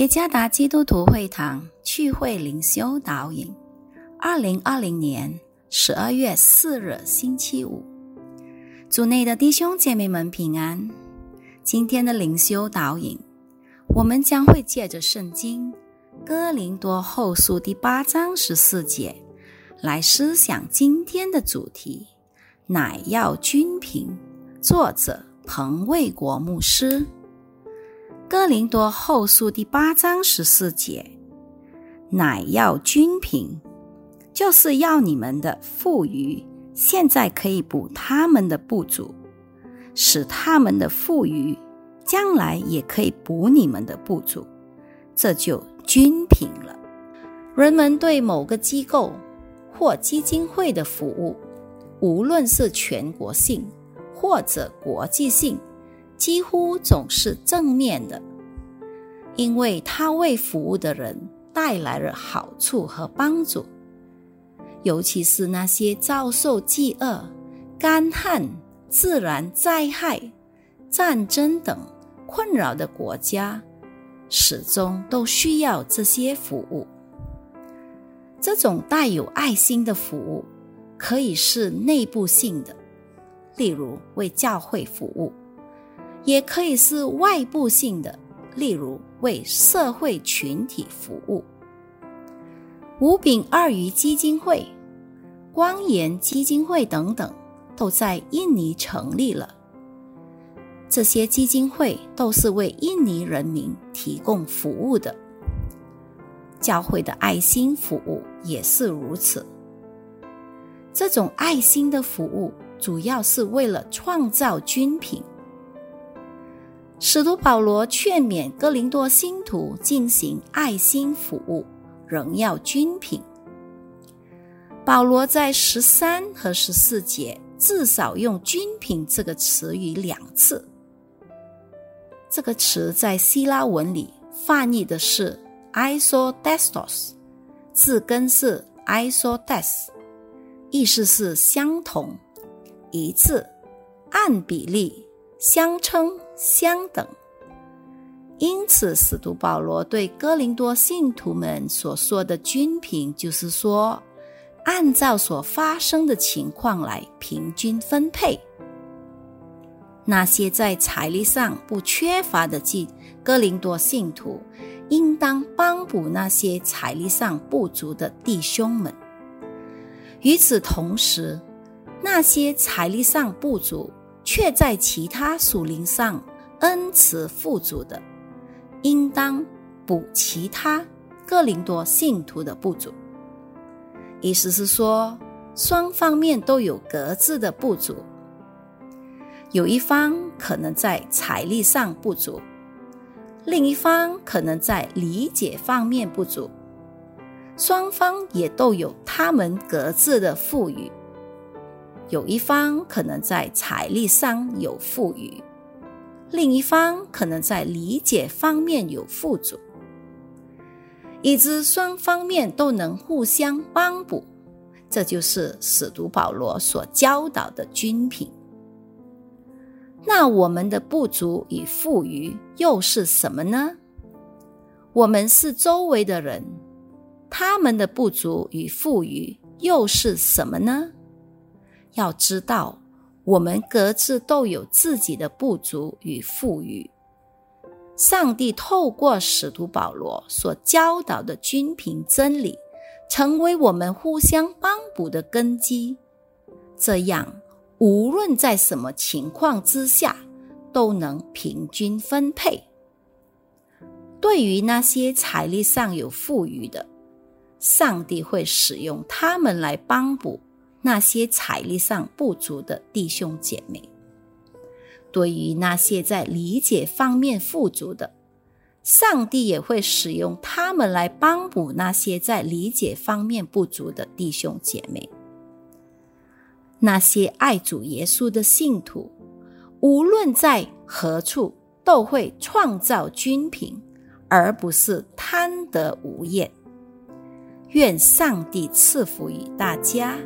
耶加达基督徒会堂聚会灵修导引，二零二零年十二月四日星期五，组内的弟兄姐妹们平安。今天的灵修导引，我们将会借着圣经哥林多后书第八章十四节来思想今天的主题：乃要均平。作者彭卫国牧师。哥林多后书第八章十四节，乃要均平，就是要你们的富余，现在可以补他们的不足，使他们的富余，将来也可以补你们的不足，这就均平了。人们对某个机构或基金会的服务，无论是全国性或者国际性。几乎总是正面的，因为他为服务的人带来了好处和帮助。尤其是那些遭受饥饿、干旱、自然灾害、战争等困扰的国家，始终都需要这些服务。这种带有爱心的服务，可以是内部性的，例如为教会服务。也可以是外部性的，例如为社会群体服务。五饼二鱼基金会、光颜基金会等等，都在印尼成立了。这些基金会都是为印尼人民提供服务的。教会的爱心服务也是如此。这种爱心的服务，主要是为了创造均品。使徒保罗劝勉哥林多信徒进行爱心服务，仍要均品。保罗在十三和十四节至少用“均品”这个词语两次。这个词在希腊文里翻译的是 “isodestos”，字根是 “isodes”，意思是相同、一致、按比例。相称相等，因此使徒保罗对哥林多信徒们所说的均平，就是说，按照所发生的情况来平均分配。那些在财力上不缺乏的基哥林多信徒，应当帮补那些财力上不足的弟兄们。与此同时，那些财力上不足。却在其他属灵上恩慈富足的，应当补其他哥林多信徒的不足。意思是说，双方面都有各自的不足。有一方可能在财力上不足，另一方可能在理解方面不足，双方也都有他们各自的富裕。有一方可能在财力上有富裕，另一方可能在理解方面有富足，以致双方面都能互相帮补。这就是使徒保罗所教导的均品。那我们的不足与富裕又是什么呢？我们是周围的人，他们的不足与富裕又是什么呢？要知道，我们各自都有自己的不足与富裕。上帝透过使徒保罗所教导的均平真理，成为我们互相帮补的根基。这样，无论在什么情况之下，都能平均分配。对于那些财力上有富裕的，上帝会使用他们来帮补。那些财力上不足的弟兄姐妹，对于那些在理解方面富足的，上帝也会使用他们来帮补那些在理解方面不足的弟兄姐妹。那些爱主耶稣的信徒，无论在何处，都会创造均平，而不是贪得无厌。愿上帝赐福于大家。